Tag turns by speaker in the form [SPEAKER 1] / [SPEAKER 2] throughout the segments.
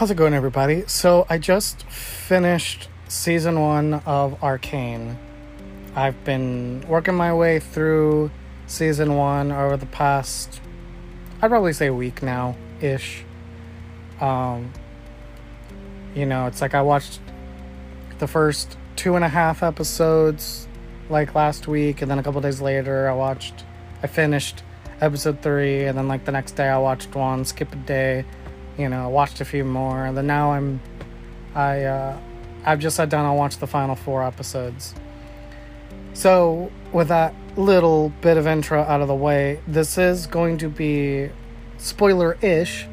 [SPEAKER 1] How's it going, everybody? So, I just finished season one of Arcane. I've been working my way through season one over the past, I'd probably say, week now ish. Um, you know, it's like I watched the first two and a half episodes like last week, and then a couple days later, I watched, I finished episode three, and then like the next day, I watched one, skip a day, you know, watched a few more, and then now I'm, I, uh, I've just sat down and watched the final four episodes. So, with that little bit of intro out of the way, this is going to be spoiler ish,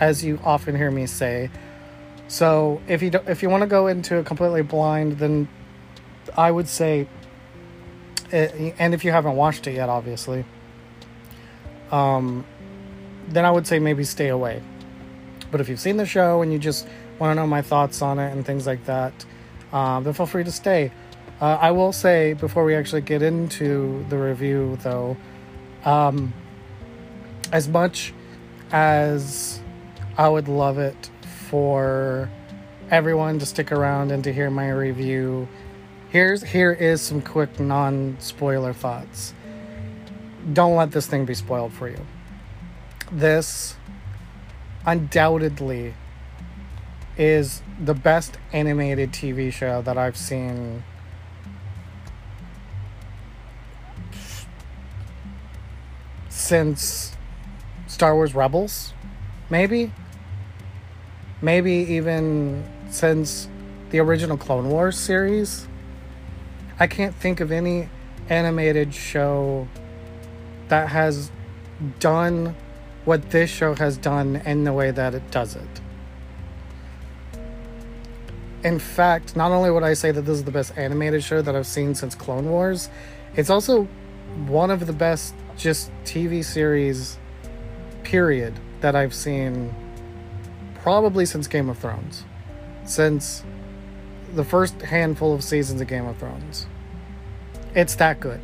[SPEAKER 1] as you often hear me say. So, if you do, if you want to go into it completely blind, then I would say, it, and if you haven't watched it yet, obviously, um, then I would say maybe stay away. But if you've seen the show and you just want to know my thoughts on it and things like that, uh, then feel free to stay. Uh, I will say before we actually get into the review, though, um, as much as I would love it for everyone to stick around and to hear my review, here's here is some quick non-spoiler thoughts. Don't let this thing be spoiled for you. This undoubtedly is the best animated TV show that I've seen since Star Wars Rebels, maybe. Maybe even since the original Clone Wars series. I can't think of any animated show that has done what this show has done in the way that it does it. In fact, not only would I say that this is the best animated show that I've seen since Clone Wars, it's also one of the best just TV series, period, that I've seen probably since Game of Thrones. Since the first handful of seasons of Game of Thrones. It's that good.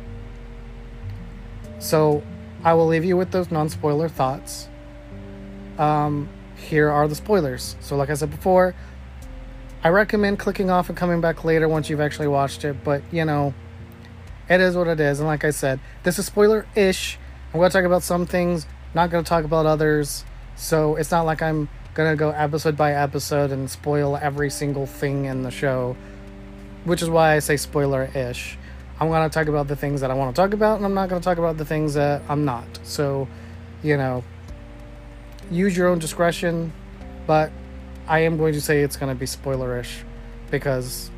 [SPEAKER 1] So I will leave you with those non spoiler thoughts. Um, here are the spoilers. So, like I said before, I recommend clicking off and coming back later once you've actually watched it, but you know, it is what it is. And like I said, this is spoiler ish. I'm going to talk about some things, not going to talk about others. So, it's not like I'm going to go episode by episode and spoil every single thing in the show, which is why I say spoiler ish. I'm going to talk about the things that I want to talk about, and I'm not going to talk about the things that I'm not. So, you know, use your own discretion, but I am going to say it's going to be spoilerish because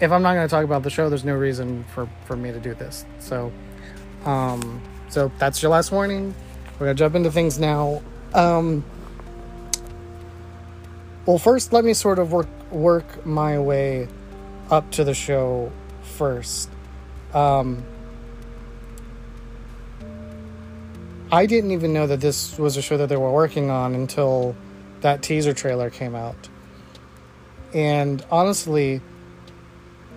[SPEAKER 1] if I'm not going to talk about the show, there's no reason for, for me to do this. So, um, so that's your last warning. We're going to jump into things now. Um, well, first, let me sort of work work my way up to the show first. Um, I didn't even know that this was a show that they were working on until that teaser trailer came out. And honestly,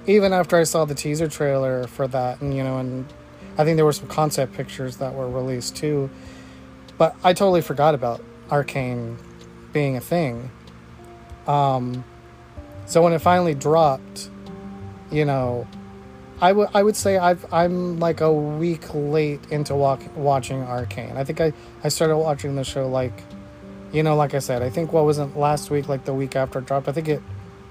[SPEAKER 1] even after I saw the teaser trailer for that, and you know, and I think there were some concept pictures that were released too, but I totally forgot about Arcane being a thing. Um, so when it finally dropped, you know, I would I would say I've I'm like a week late into walk, watching Arcane. I think I I started watching the show like, you know, like I said, I think what wasn't last week, like the week after it dropped. I think it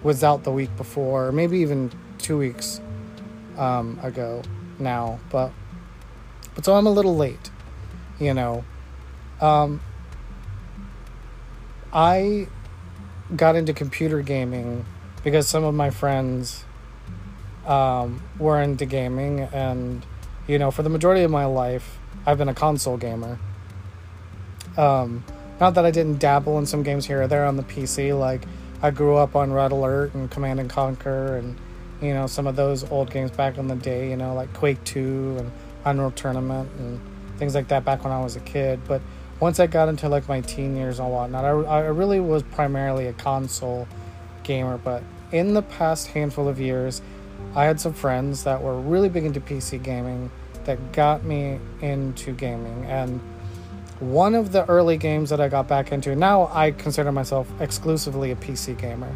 [SPEAKER 1] was out the week before, maybe even two weeks um, ago now. But but so I'm a little late, you know. Um, I got into computer gaming because some of my friends um, were into gaming, and you know, for the majority of my life, I've been a console gamer. Um, not that I didn't dabble in some games here or there on the PC, like I grew up on Red Alert and Command and Conquer, and you know, some of those old games back in the day, you know, like Quake 2 and Unreal Tournament and things like that back when I was a kid. But once I got into like my teen years and whatnot, I, I really was primarily a console gamer. But in the past handful of years, I had some friends that were really big into PC gaming that got me into gaming. And one of the early games that I got back into. Now I consider myself exclusively a PC gamer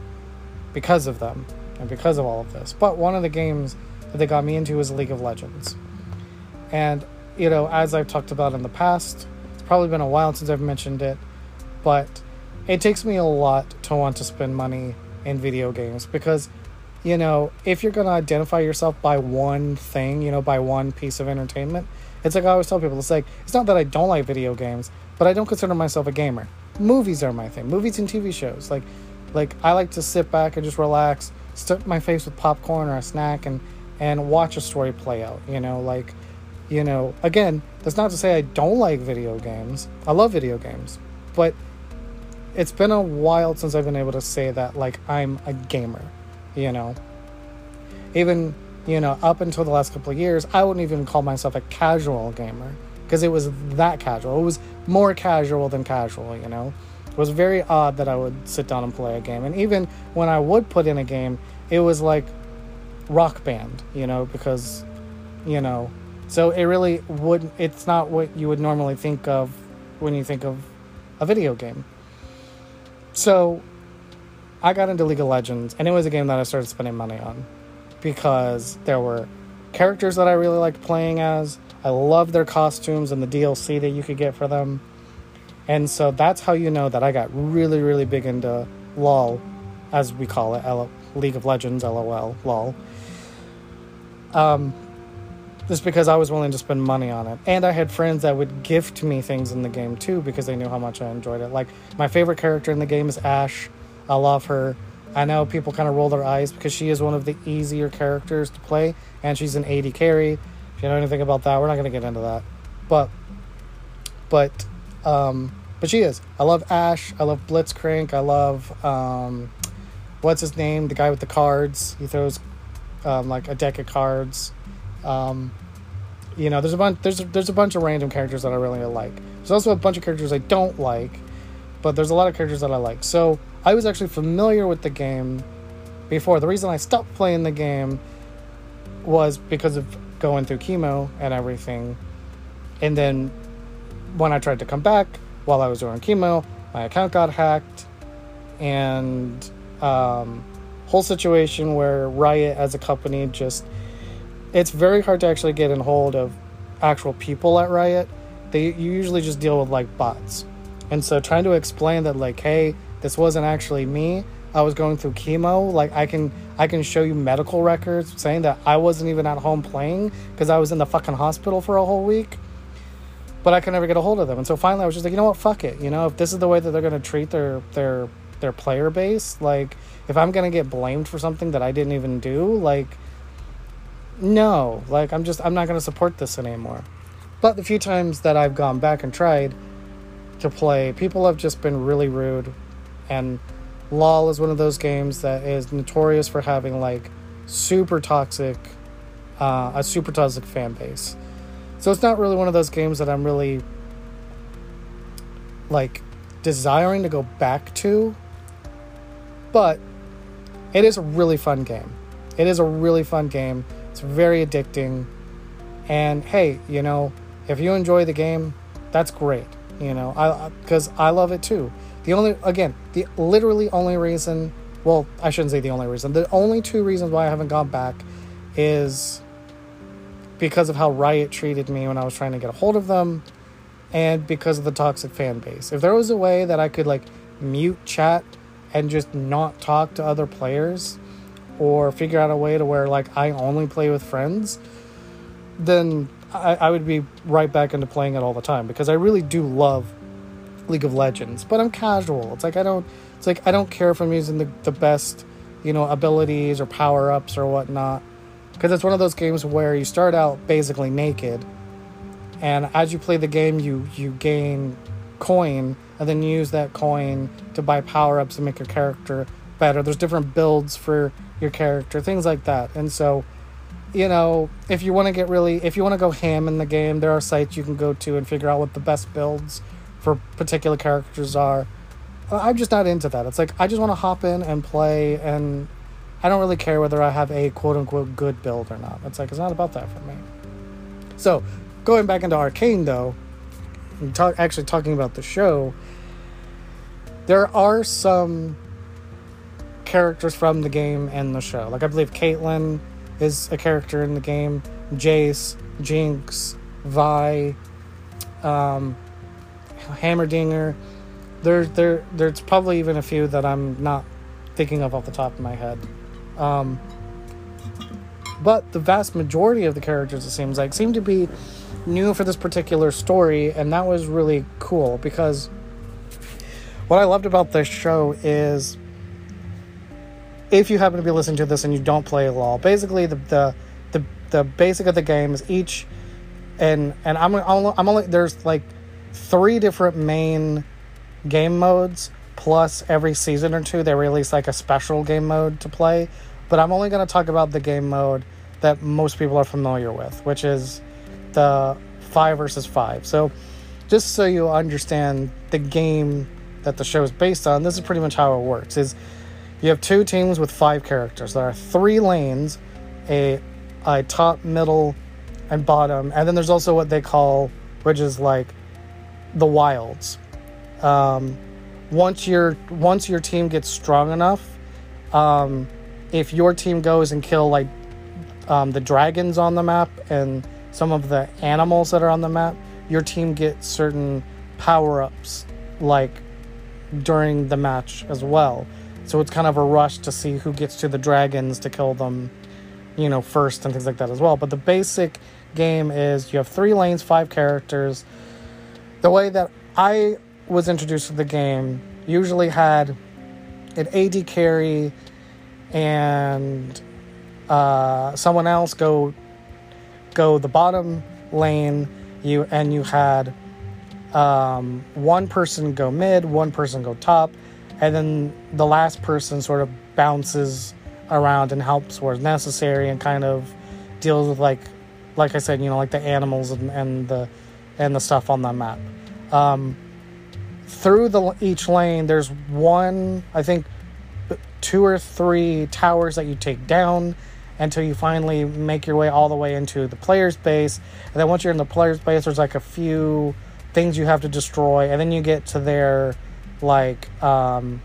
[SPEAKER 1] because of them and because of all of this. But one of the games that they got me into was League of Legends. And, you know, as I've talked about in the past, it's probably been a while since I've mentioned it, but it takes me a lot to want to spend money in video games because, you know, if you're going to identify yourself by one thing, you know, by one piece of entertainment, it's like I always tell people, it's like, it's not that I don't like video games, but I don't consider myself a gamer. Movies are my thing, movies and TV shows. Like, like I like to sit back and just relax, stuff my face with popcorn or a snack, and and watch a story play out. You know, like, you know, again, that's not to say I don't like video games. I love video games, but it's been a while since I've been able to say that like I'm a gamer. You know, even you know up until the last couple of years, I wouldn't even call myself a casual gamer because it was that casual. It was more casual than casual. You know. It was very odd that I would sit down and play a game. And even when I would put in a game, it was like rock band, you know, because, you know, so it really wouldn't. it's not what you would normally think of when you think of a video game. So I got into League of Legends, and it was a game that I started spending money on because there were characters that I really liked playing as. I loved their costumes and the DLC that you could get for them. And so that's how you know that I got really, really big into LOL, as we call it, L- League of Legends, LOL, LOL. Um, just because I was willing to spend money on it. And I had friends that would gift me things in the game too because they knew how much I enjoyed it. Like, my favorite character in the game is Ashe. I love her. I know people kind of roll their eyes because she is one of the easier characters to play, and she's an AD carry. If you know anything about that, we're not going to get into that. But, but, um, but she is. I love Ashe. I love Blitzcrank. I love, um, what's his name? The guy with the cards. He throws um, like a deck of cards. Um, you know, there's a bunch. There's there's a bunch of random characters that I really like. There's also a bunch of characters I don't like, but there's a lot of characters that I like. So I was actually familiar with the game before. The reason I stopped playing the game was because of going through chemo and everything, and then when I tried to come back while I was doing chemo, my account got hacked, and um, whole situation where Riot as a company just it's very hard to actually get in hold of actual people at Riot. They you usually just deal with like bots. And so trying to explain that like hey, this wasn't actually me. I was going through chemo. Like I can I can show you medical records saying that I wasn't even at home playing because I was in the fucking hospital for a whole week. But I could never get a hold of them. And so finally I was just like, you know what, fuck it. You know, if this is the way that they're gonna treat their their their player base, like if I'm gonna get blamed for something that I didn't even do, like no, like I'm just I'm not gonna support this anymore. But the few times that I've gone back and tried to play, people have just been really rude, and LOL is one of those games that is notorious for having like super toxic, uh, a super toxic fan base. So it's not really one of those games that I'm really like desiring to go back to. But it is a really fun game. It is a really fun game. It's very addicting. And hey, you know, if you enjoy the game, that's great. You know, I because I love it too. The only again, the literally only reason, well, I shouldn't say the only reason. The only two reasons why I haven't gone back is because of how Riot treated me when I was trying to get a hold of them and because of the toxic fan base. If there was a way that I could like mute chat and just not talk to other players or figure out a way to where like I only play with friends, then I, I would be right back into playing it all the time because I really do love League of Legends, but I'm casual. It's like I don't it's like I don't care if I'm using the, the best, you know, abilities or power ups or whatnot. Because it's one of those games where you start out basically naked and as you play the game you you gain coin and then use that coin to buy power ups and make your character better. There's different builds for your character, things like that. And so, you know, if you want to get really, if you want to go ham in the game, there are sites you can go to and figure out what the best builds for particular characters are. I'm just not into that. It's like I just want to hop in and play, and I don't really care whether I have a quote unquote good build or not. It's like it's not about that for me. So, going back into Arcane though, talk, actually talking about the show, there are some characters from the game and the show. Like I believe Caitlyn is a character in the game, Jace, Jinx, Vi, um, Heimerdinger. There, there, there's probably even a few that I'm not thinking of off the top of my head. Um, but the vast majority of the characters, it seems like, seem to be new for this particular story, and that was really cool because what I loved about this show is if you happen to be listening to this and you don't play LOL, basically the the the, the basic of the game is each and and I'm I'm only there's like three different main game modes plus every season or two they release like a special game mode to play. But i'm only going to talk about the game mode that most people are familiar with which is the five versus five. So just so you understand the game that the show is based on this is pretty much how it works is you have two teams with five characters. There are three lanes a, a top middle and bottom. And then there's also what they call which is like the wilds um, once your once your team gets strong enough, um, if your team goes and kill like um, the dragons on the map and some of the animals that are on the map, your team gets certain power ups like during the match as well. So it's kind of a rush to see who gets to the dragons to kill them, you know, first and things like that as well. But the basic game is you have three lanes, five characters. The way that I was introduced to the game usually had an AD carry and uh, someone else go go the bottom lane. You and you had um, one person go mid, one person go top, and then the last person sort of bounces around and helps where necessary and kind of deals with like like I said, you know, like the animals and, and the and the stuff on the map. Um, through the each lane there's one i think two or three towers that you take down until you finally make your way all the way into the player's base. And then once you're in the player's base there's like a few things you have to destroy and then you get to their like um,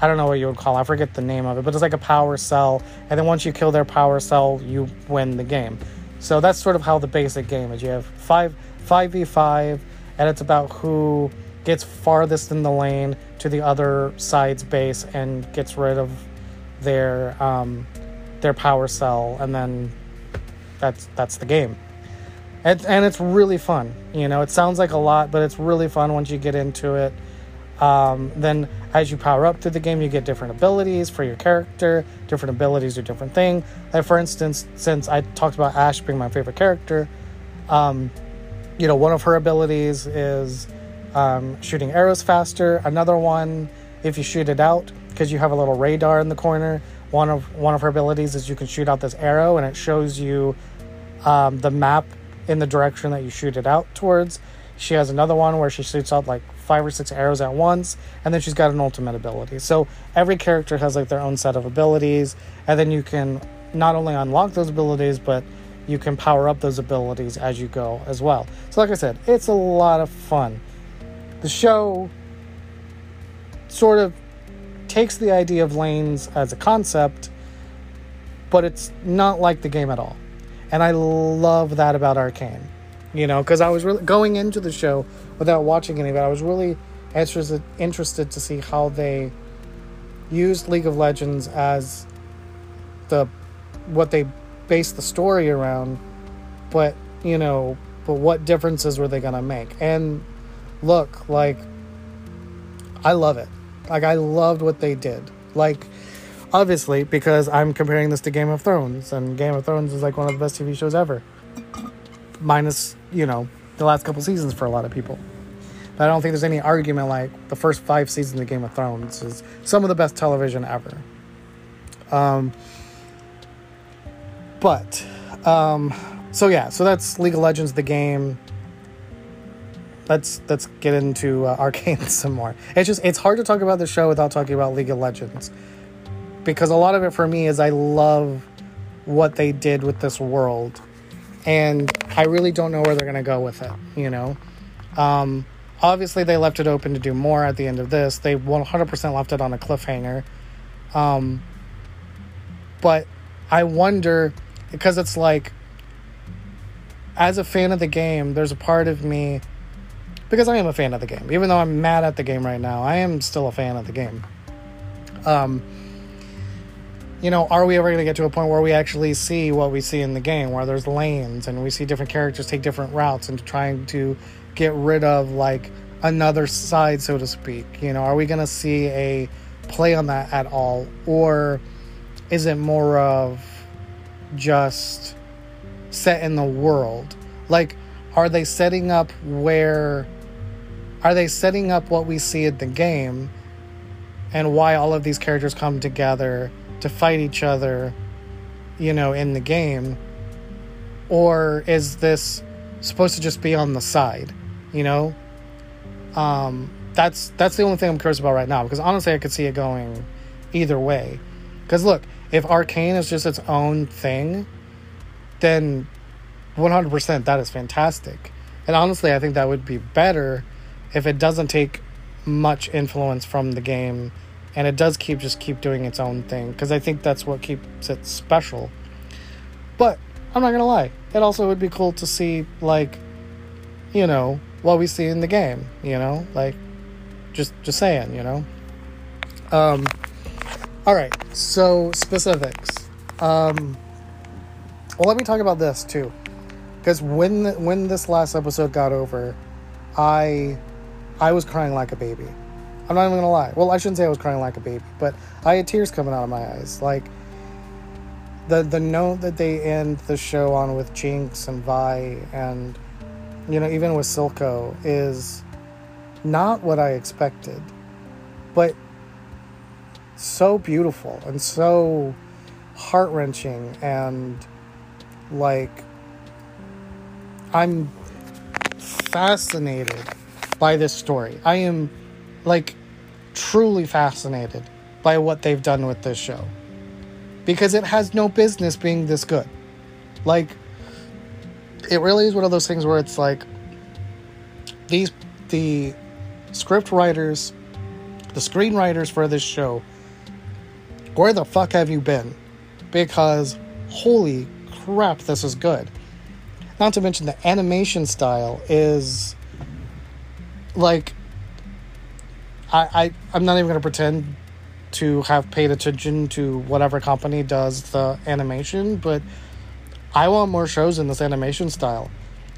[SPEAKER 1] i don't know what you would call it. I forget the name of it but it's like a power cell. And then once you kill their power cell you win the game. So that's sort of how the basic game is. You have five 5v5 and it's about who gets farthest in the lane to the other side's base and gets rid of their um, their power cell, and then that's that's the game. And, and it's really fun. You know, it sounds like a lot, but it's really fun once you get into it. Um, then, as you power up through the game, you get different abilities for your character. Different abilities do different thing. Like for instance, since I talked about Ashe being my favorite character, um, you know, one of her abilities is um, shooting arrows faster. Another one, if you shoot it out, because you have a little radar in the corner. One of one of her abilities is you can shoot out this arrow, and it shows you um, the map in the direction that you shoot it out towards. She has another one where she shoots out like five or six arrows at once, and then she's got an ultimate ability. So every character has like their own set of abilities, and then you can not only unlock those abilities, but you can power up those abilities as you go as well. So, like I said, it's a lot of fun the show sort of takes the idea of lanes as a concept, but it's not like the game at all. And I love that about Arcane. You know, because I was really going into the show without watching any of it. I was really interested interested to see how they used League of Legends as the what they based the story around, but you know, but what differences were they gonna make? And look, like, I love it. Like, I loved what they did. Like, obviously, because I'm comparing this to Game of Thrones, and Game of Thrones is like one of the best TV shows ever. Minus, you know, the last couple seasons for a lot of people. But I don't think there's any argument like the first five seasons of Game of Thrones is some of the best television ever. Um, but, um, so yeah, so that's League of Legends, the game let's let's get into uh, Arcane some more. It's just it's hard to talk about the show without talking about League of Legends because a lot of it for me is I love what they did with this world, and I really don't know where they're gonna go with it. You know, Um, obviously, they left it open to do more at the end of this. They 100% left it on a cliffhanger. Um, but I wonder because it's like, as a fan of the game, there's a part of me because I am a fan of the game. Even though I'm mad at the game right now, I am still a fan of the game. Um, you know, are we ever going to get to a point where we actually see what we see in the game, where there's lanes and we see different characters take different routes and trying to get rid of like another side, so to speak? You know, are we going to see a play on that at all, or is it more of just set in the world? Like, are they setting up where? Are they setting up what we see in the game, and why all of these characters come together? to fight each other, you know, in the game? Or is this supposed to just be on the side, you know? Um, that's that's the only thing I'm curious about right now because honestly, I could see it going either way. Because look, if Arcane is just its own thing, then 100% that is fantastic. And honestly, I think that would be better if it doesn't take much influence from the game and it does keep just keep doing its own thing because I think that's what keeps it special. But I'm not gonna lie, it also would be cool to see like, you know, what we see in the game. You know, like, just just saying. You know. Um. All right. So specifics. Um. Well, let me talk about this too, because when when this last episode got over, I I was crying like a baby. I'm not even gonna lie. Well, I shouldn't say I was crying like a baby, but I had tears coming out of my eyes. Like the the note that they end the show on with Jinx and Vi and you know even with Silco is not what I expected, but so beautiful and so heart wrenching and like I'm fascinated by this story. I am like truly fascinated by what they've done with this show because it has no business being this good. Like it really is one of those things where it's like these the script writers, the screenwriters for this show, where the fuck have you been? Because holy crap, this is good. Not to mention the animation style is like I, I I'm not even gonna pretend to have paid attention to whatever company does the animation, but I want more shows in this animation style.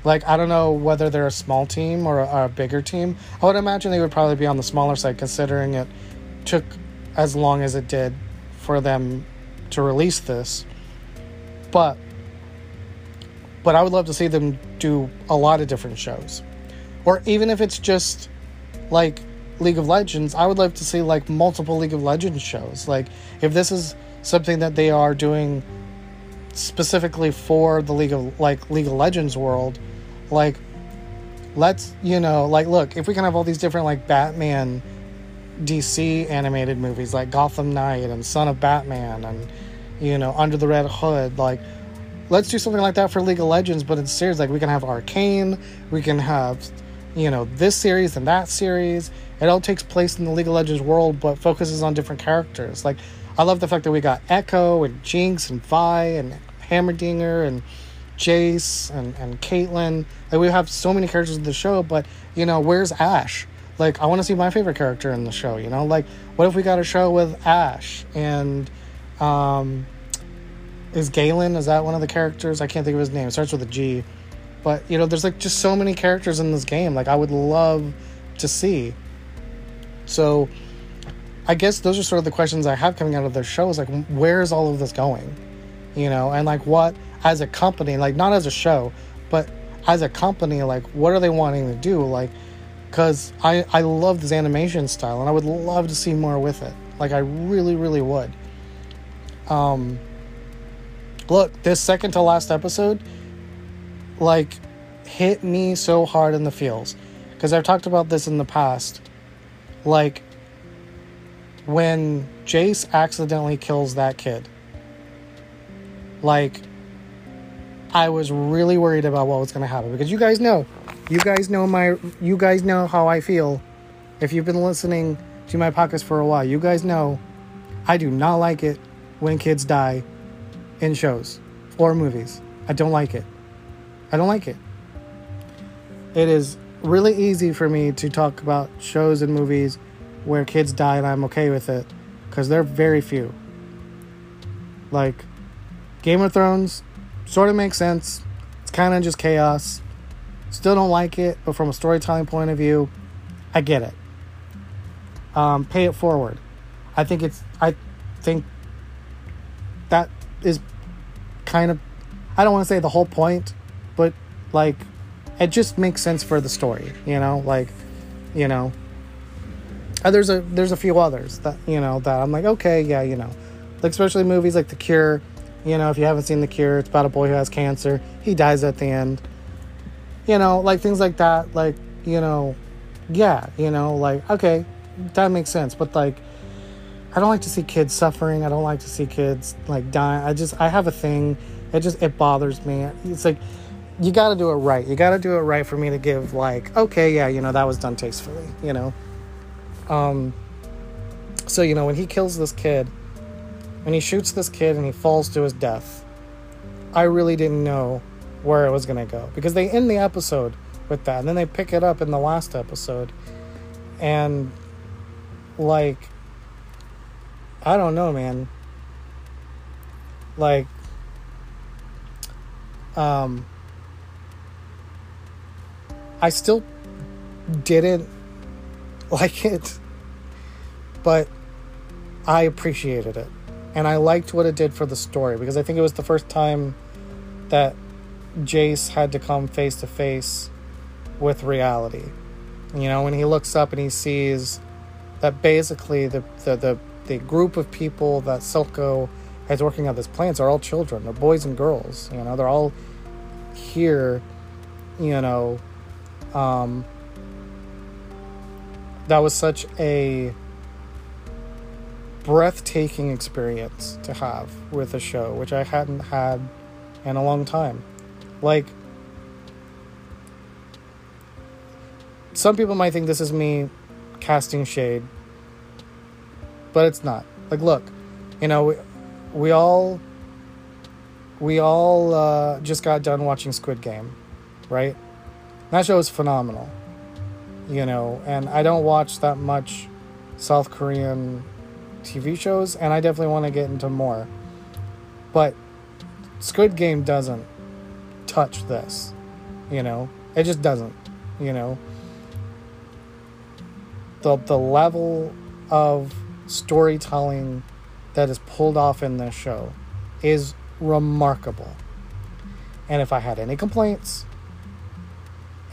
[SPEAKER 1] Like I don't know whether they're a small team or a, a bigger team. I would imagine they would probably be on the smaller side, considering it took as long as it did for them to release this. But but I would love to see them do a lot of different shows. Or even if it's just like League of Legends, I would love to see like multiple League of Legends shows. Like if this is something that they are doing specifically for the League of like League of Legends world, like let's you know like look if we can have all these different like Batman DC animated movies like Gotham Knight and Son of Batman and you know Under the Red Hood like let's do something like that for League of Legends but in series like we can have Arcane we can have you know this series and that series it all takes place in the League of Legends world, but focuses on different characters. Like, I love the fact that we got Ekko and Jinx and Vi and Heimerdinger and Jace and, and Caitlyn. Like, we have so many characters in the show, but, you know, where's Ashe? Like, I want to see my favorite character in the show, you know? Like, what if we got a show with Ashe and, um, is Galen, is that one of the characters? I can't think of his name. It starts with a G. But, you know, there's like just so many characters in this game. Like, I would love to see. So I guess those are sort of the questions I have coming out of their shows. Like, where is all of this going? You know, and like what, as a company, like not as a show, but as a company, like what are they wanting to do? Like, because I, I love this animation style and I would love to see more with it. Like, I really, really would. Um, look, this second to last episode, like, hit me so hard in the feels. Because I've talked about this in the past like when Jace accidentally kills that kid. Like I was really worried about what was going to happen because you guys know You guys know my you guys know how I feel. If you've been listening to my podcast for a while, you guys know I do not like it when kids die in shows or movies. I don't like it. I don't like it. It is really easy for me to talk about shows and movies where kids die and I'm okay with it because they're very few. Like Game of Thrones sort of makes sense. It's kind of just chaos. Still don't like it, but from a storytelling point of view, I get it. Um, pay it forward. I think it's. I think that is kind of. I don't want to say the whole point, but like, it just makes sense for the story. You know, like, you know. There's a there's a few others that you know that I'm like okay yeah you know, like especially movies like The Cure. You know, if you haven't seen The Cure, it's about a boy who has cancer. He dies at the end you know, like things like that, like, you know, yeah, you know, like, okay, that makes sense. But like, I don't like to see kids suffering. I don't like to see kids like dying. I just, I have a thing. It just, it bothers me. It's like, you got to do it right. You got to do it right for me to give, like, okay, yeah, you know, that was done tastefully, you know? Um, so, you know, when he kills this kid, when he shoots this kid and he falls to his death, I really didn't know where it was going to go because they end the episode with that and then they pick it up in the last episode. And like i don't know man. Like um i still didn't like it but i appreciated it. And i liked what it did for the story because i think it was the first time that Jace had to come face to face with reality. You know, when he looks up and he sees that basically the the the, the group of people that Silco is working on this plants are all children. They're boys and girls. You know, they're all here. You know, um, that was such a breathtaking experience to have with a show, which I hadn't had in a long time. Like, some people might think this is me casting shade, but it's not. Like, look, you know, we, we all we all uh, just got done watching Squid Game, right? That show is phenomenal, you know, and I don't watch that much South Korean TV shows, and I definitely want to get into more. But Squid Game doesn't touch this. You know, it just doesn't. You know, the the level of storytelling that is pulled off in this show is remarkable. And if I had any complaints,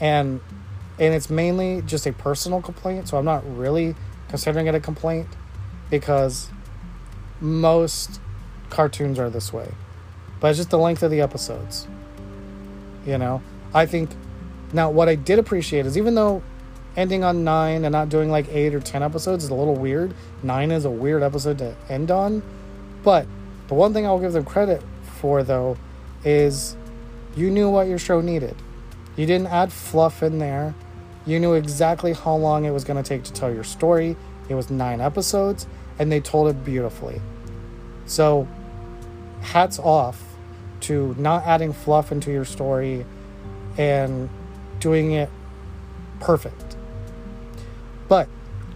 [SPEAKER 1] and and it's mainly just a personal complaint, so I'm not really considering it a complaint because most cartoons are this way. But it's just the length of the episodes. You know, I think now what I did appreciate is even though ending on nine and not doing like eight or ten episodes is a little weird. Nine is a weird episode to end on, but the one thing I'll give them credit for though is you knew what your show needed. You didn't add fluff in there. You knew exactly how long it was going to take to tell your story. It was nine episodes, and they told it beautifully. So, hats off to not adding fluff into your story and doing it perfect. But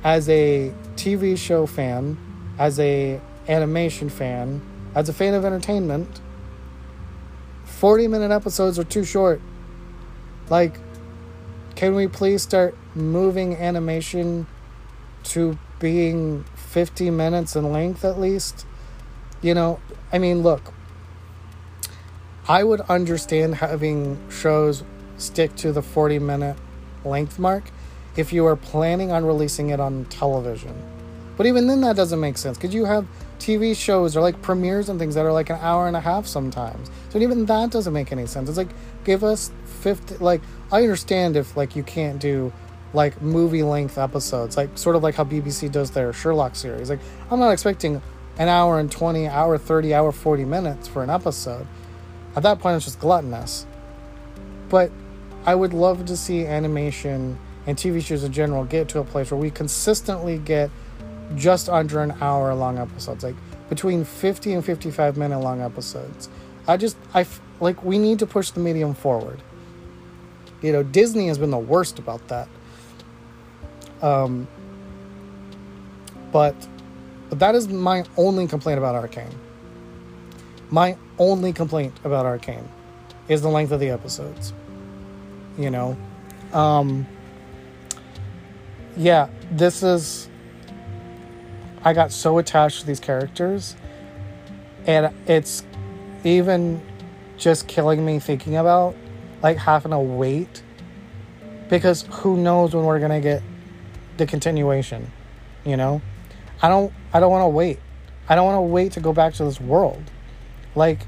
[SPEAKER 1] as a TV show fan, as a animation fan, as a fan of entertainment, 40 minute episodes are too short. Like can we please start moving animation to being 50 minutes in length at least? You know, I mean, look, I would understand having shows stick to the 40 minute length mark if you are planning on releasing it on television. But even then, that doesn't make sense because you have TV shows or like premieres and things that are like an hour and a half sometimes. So even that doesn't make any sense. It's like give us 50 like I understand if like you can't do like movie length episodes, like sort of like how BBC does their Sherlock series. Like I'm not expecting an hour and 20, hour 30, hour 40 minutes for an episode. At that point, it's just gluttonous. But I would love to see animation and TV shows in general get to a place where we consistently get just under an hour long episodes, like between 50 and 55 minute long episodes. I just, I like, we need to push the medium forward. You know, Disney has been the worst about that. Um, but, but that is my only complaint about Arcane. My only complaint about Arcane is the length of the episodes. You know, um, yeah, this is. I got so attached to these characters, and it's even just killing me thinking about like having to wait because who knows when we're gonna get the continuation you know i don't i don't want to wait i don't want to wait to go back to this world like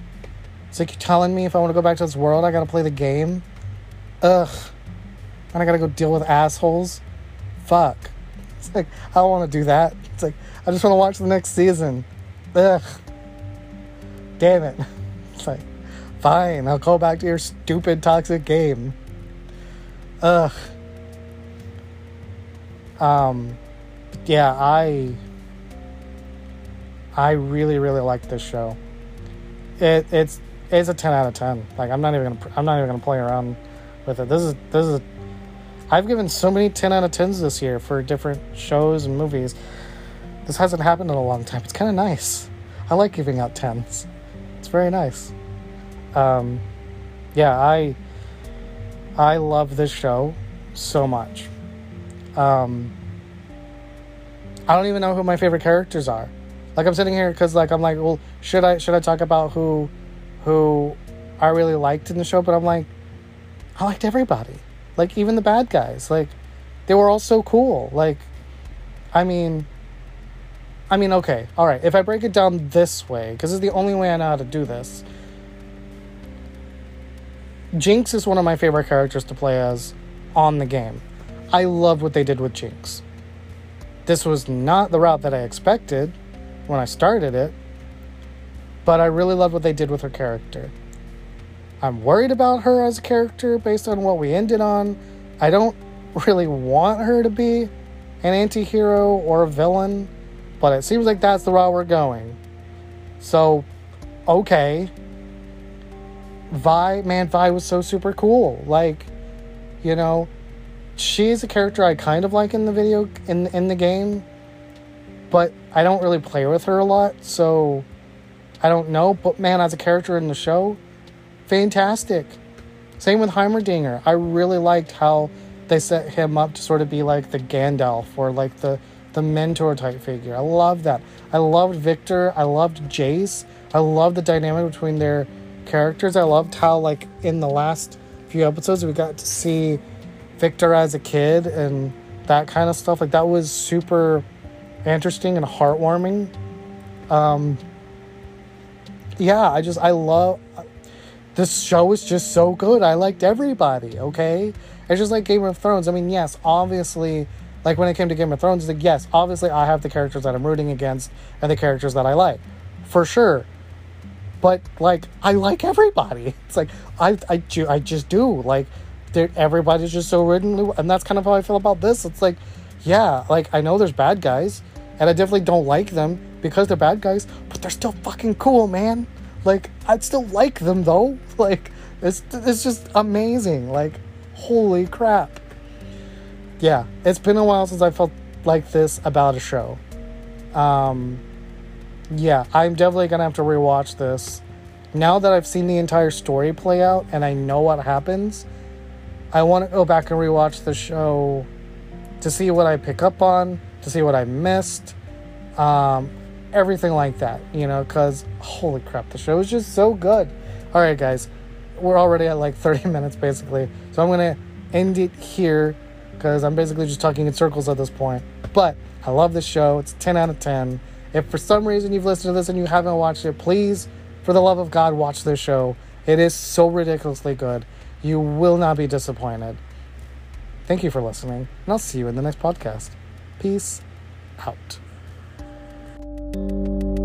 [SPEAKER 1] it's like you're telling me if i want to go back to this world i gotta play the game? Ugh. And i gotta go deal with assholes? Fuck. It's like i don't want to do that. It's like i just want to watch the next season. Ugh. Damn it. It's like fine i'll go back to your stupid toxic game. Ugh. Um yeah i i really really like this show. It it's it's a 10 out of 10 like i'm not even gonna i'm not even gonna play around with it. This is this is i've given so many 10 out of 10s this year for different shows and movies. This hasn't happened in a long time. It's kind of nice. I like giving out 10s it's very nice. Um yeah i i love this show so much. Um i don't even know who my favorite characters are. Like i'm sitting here because like i'm like well should i should i talk about who who i really liked in the show but i'm like i liked everybody. Like even the bad guys. Like they were all so cool. Like i mean i mean okay all right. If i break it down this way because it's the only way i know how to do this. Jinx is one of my favorite characters to play as on the game. I love what they did with jinx. This was not the route that i expected when i started it but i really love what they did with her character. I'm worried about her as a character based on what we ended on. I don't really want her to be an anti-hero or a villain but it seems like that's the route we're going. So okay. Vi man vi was so super cool. Like you know she's a character i kind of like in the video in in the game but i don't really play with her a lot so i don't know but man as a character in the show fantastic. Same with heimerdinger. I really liked how they set him up to sort of be like the gandalf or like the the mentor type figure. I love that. I loved victor. I loved jace. I loved the dynamic between their characters. I loved how like in the last few episodes we got to see victor as a kid and that kind of stuff. Like that was super interesting and heartwarming. Um yeah i just i love this show is just so good. I liked everybody okay? It's just like game of thrones. I mean yes obviously like when it came to game of thrones like yes obviously i have the characters that i'm rooting against and the characters that i like for sure. But like I like everybody. It's like I I I just do. Like everybody's just so written, and that's kind of how I feel about this. It's like, yeah, like I know there's bad guys, and I definitely don't like them because they're bad guys, but they're still fucking cool, man. Like I'd still like them though. Like it's it's just amazing. Like holy crap. Yeah, it's been a while since I felt like this about a show. Um yeah, I'm definitely gonna have to rewatch this. Now that I've seen the entire story play out and I know what happens, I want to go back and rewatch the show to see what I pick up on, to see what I missed, um, everything like that, you know, because holy crap, the show is just so good. All right, guys, we're already at like 30 minutes basically, so I'm gonna end it here because I'm basically just talking in circles at this point. But I love this show, it's 10 out of 10. If for some reason you've listened to this and you haven't watched it, please, for the love of God, watch this show. It is so ridiculously good. You will not be disappointed. Thank you for listening, and I'll see you in the next podcast. Peace out. Thank you.